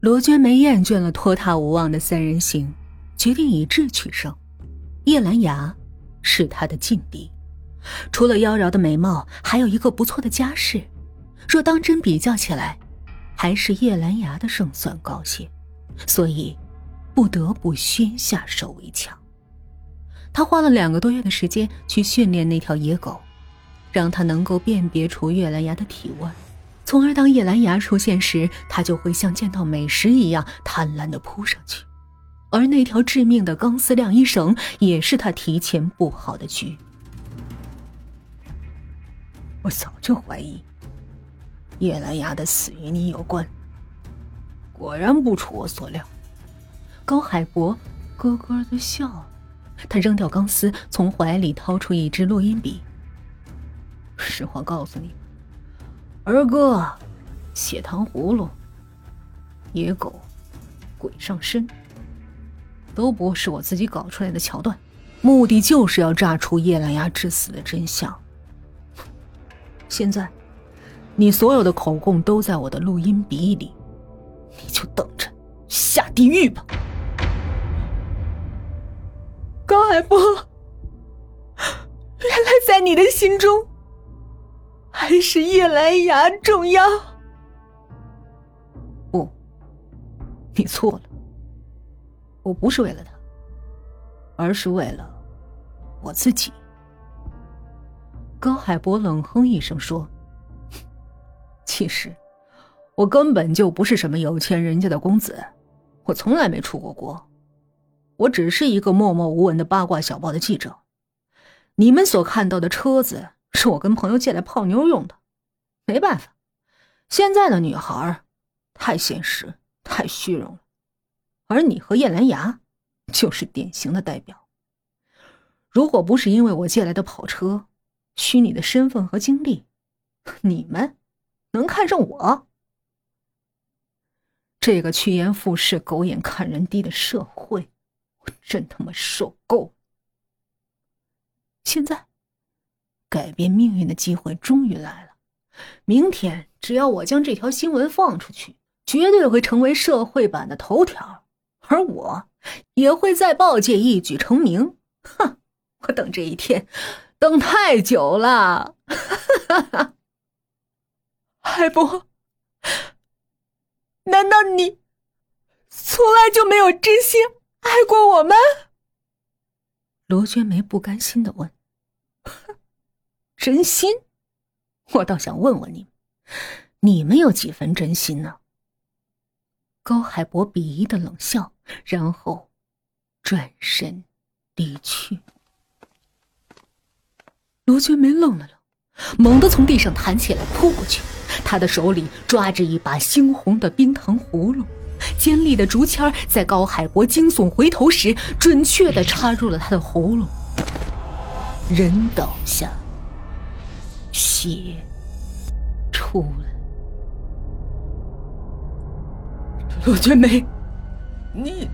罗娟梅厌倦了拖沓无望的三人行，决定以智取胜。叶兰芽是她的劲敌，除了妖娆的美貌，还有一个不错的家世。若当真比较起来，还是叶兰芽的胜算高些，所以不得不先下手为强。他花了两个多月的时间去训练那条野狗，让它能够辨别出叶兰芽的体味。从而，当叶兰芽出现时，他就会像见到美食一样贪婪的扑上去。而那条致命的钢丝晾衣绳，也是他提前布好的局。我早就怀疑叶兰芽的死与你有关，果然不出我所料。高海博咯咯的笑，他扔掉钢丝，从怀里掏出一支录音笔。实话告诉你。儿歌，血糖葫芦，野狗，鬼上身，都不是我自己搞出来的桥段，目的就是要炸出叶兰芽致死的真相。现在，你所有的口供都在我的录音笔里，你就等着下地狱吧。高海波，原来在你的心中。还是叶兰芽重要？不，你错了。我不是为了他，而是为了我自己。高海博冷哼一声说：“其实，我根本就不是什么有钱人家的公子，我从来没出过国，我只是一个默默无闻的八卦小报的记者。你们所看到的车子。”是我跟朋友借来泡妞用的，没办法，现在的女孩太现实、太虚荣了，而你和叶兰芽就是典型的代表。如果不是因为我借来的跑车、虚拟的身份和经历，你们能看上我？这个趋炎附势、狗眼看人低的社会，我真他妈受够了。现在。改变命运的机会终于来了。明天，只要我将这条新闻放出去，绝对会成为社会版的头条，而我也会在报界一举成名。哼，我等这一天等太久了。海波，难道你从来就没有真心爱过我们？罗娟梅不甘心的问。真心，我倒想问问你们，你们有几分真心呢？高海博鄙夷的冷笑，然后转身离去。罗娟梅愣了愣，猛地从地上弹起来扑过去，他的手里抓着一把猩红的冰糖葫芦，尖利的竹签在高海博惊悚回头时，准确的插入了他的喉咙，人倒下。血出来，罗娟梅，你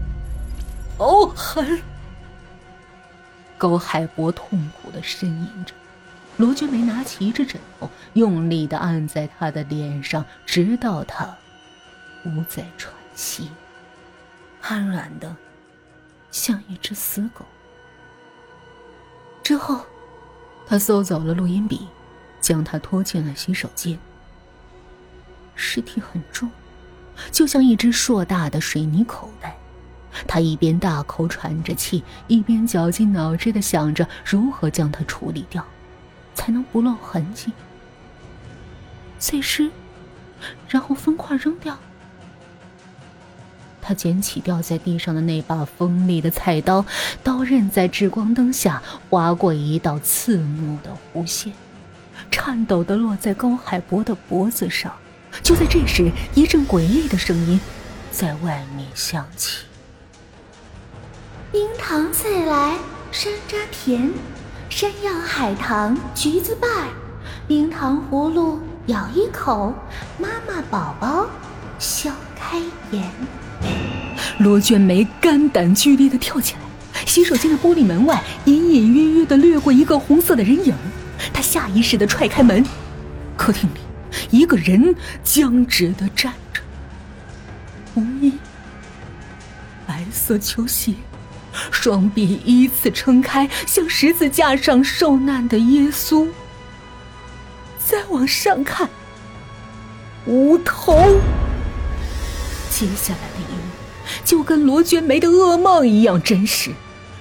好狠！高海博痛苦的呻吟着。罗娟梅拿起一只枕头，用力的按在他的脸上，直到他不再喘息，瘫软的像一只死狗。之后，他搜走了录音笔。将他拖进了洗手间。尸体很重，就像一只硕大的水泥口袋。他一边大口喘着气，一边绞尽脑汁的想着如何将它处理掉，才能不露痕迹。碎尸，然后分块扔掉。他捡起掉在地上的那把锋利的菜刀，刀刃在日光灯下划过一道刺目的弧线。颤抖的落在高海博的脖子上。就在这时，一阵诡异的声音在外面响起：“冰糖再来，山楂甜，山药海棠橘子瓣，冰糖葫芦咬一口，妈妈宝宝笑开颜。”罗娟梅肝胆俱裂的跳起来，洗手间的玻璃门外隐隐约约的掠过一个红色的人影。下意识的踹开门，客厅里，一个人僵直的站着。红衣，白色球鞋，双臂依次撑开，像十字架上受难的耶稣。再往上看，无头。接下来的一幕，就跟罗娟梅的噩梦一样真实。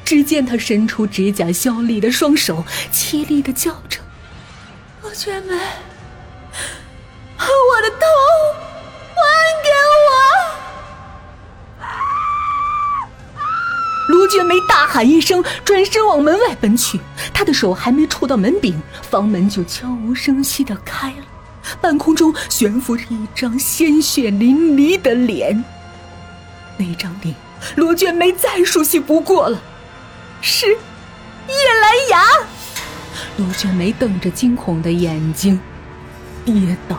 只见他伸出指甲削利的双手，凄厉的叫着：“罗娟梅，把我的头还给我！”罗娟梅大喊一声，转身往门外奔去。她的手还没触到门柄，房门就悄无声息的开了。半空中悬浮着一张鲜血淋漓的脸，那张脸，罗娟梅再熟悉不过了。是叶兰芽，罗娟梅瞪着惊恐的眼睛，跌倒。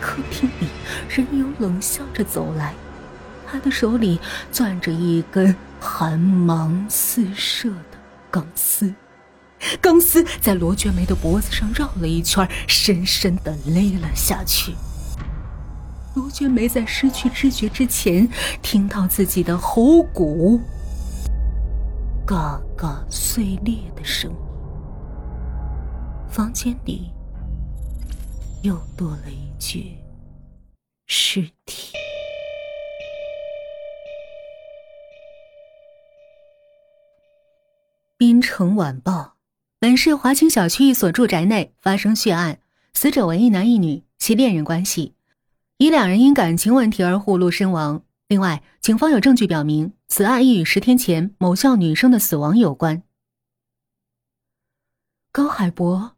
客厅里，人影冷笑着走来，他的手里攥着一根寒芒四射的钢丝，钢丝在罗娟梅的脖子上绕了一圈，深深的勒了下去。罗娟梅在失去知觉之前，听到自己的喉骨。嘎嘎碎裂的声音，房间里又多了一具尸体。滨城晚报：本市华清小区一所住宅内发生血案，死者为一男一女，系恋人关系，疑两人因感情问题而互路身亡。另外，警方有证据表明，此案亦与十天前某校女生的死亡有关。高海博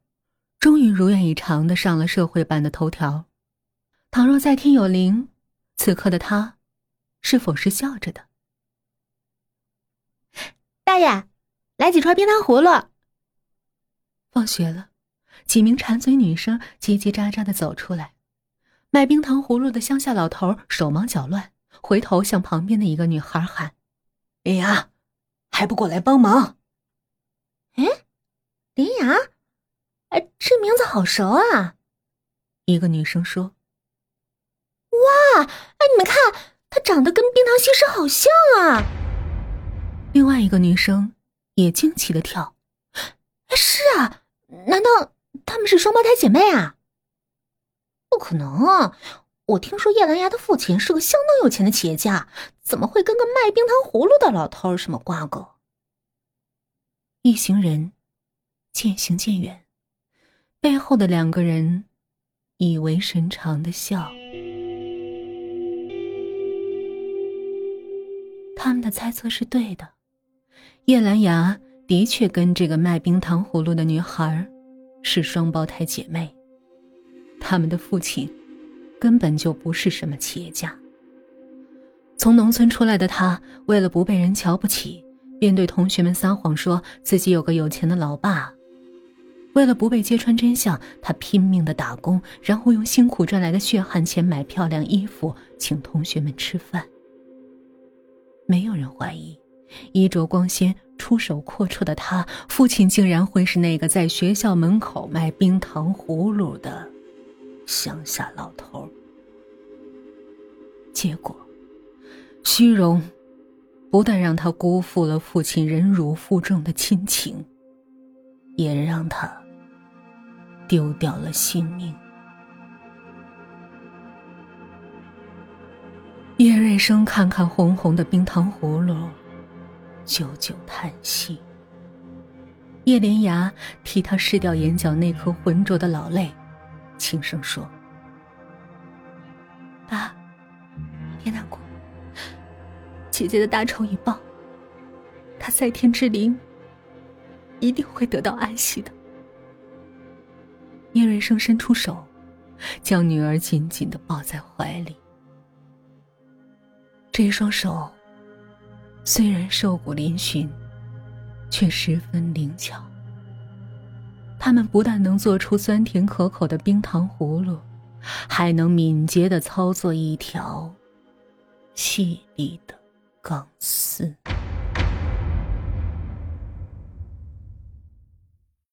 终于如愿以偿的上了社会版的头条。倘若在天有灵，此刻的他，是否是笑着的？大爷，来几串冰糖葫芦。放学了，几名馋嘴女生叽叽喳喳的走出来，卖冰糖葫芦的乡下老头手忙脚乱。回头向旁边的一个女孩喊：“林雅，还不过来帮忙？”哎，林雅，哎，这名字好熟啊！一个女生说：“哇，哎，你们看，她长得跟冰糖西施好像啊！”另外一个女生也惊奇的跳：“是啊，难道她们是双胞胎姐妹啊？不可能啊！”我听说叶兰芽的父亲是个相当有钱的企业家，怎么会跟个卖冰糖葫芦的老头什么瓜葛？一行人渐行渐远，背后的两个人意味深长的笑。他们的猜测是对的，叶兰芽的确跟这个卖冰糖葫芦的女孩是双胞胎姐妹，他们的父亲。根本就不是什么企业家。从农村出来的他，为了不被人瞧不起，便对同学们撒谎说自己有个有钱的老爸。为了不被揭穿真相，他拼命的打工，然后用辛苦赚来的血汗钱买漂亮衣服，请同学们吃饭。没有人怀疑，衣着光鲜、出手阔绰的他，父亲竟然会是那个在学校门口卖冰糖葫芦的。乡下老头结果，虚荣不但让他辜负了父亲忍辱负重的亲情，也让他丢掉了性命。叶瑞生看看红红的冰糖葫芦，久久叹息。叶莲芽替他拭掉眼角那颗浑浊的老泪。轻声说：“爸，别难过。姐姐的大仇已报，她在天之灵一定会得到安息的。”叶瑞生伸出手，将女儿紧紧的抱在怀里。这一双手虽然瘦骨嶙峋，却十分灵巧。他们不但能做出酸甜可口的冰糖葫芦，还能敏捷的操作一条细腻的钢丝。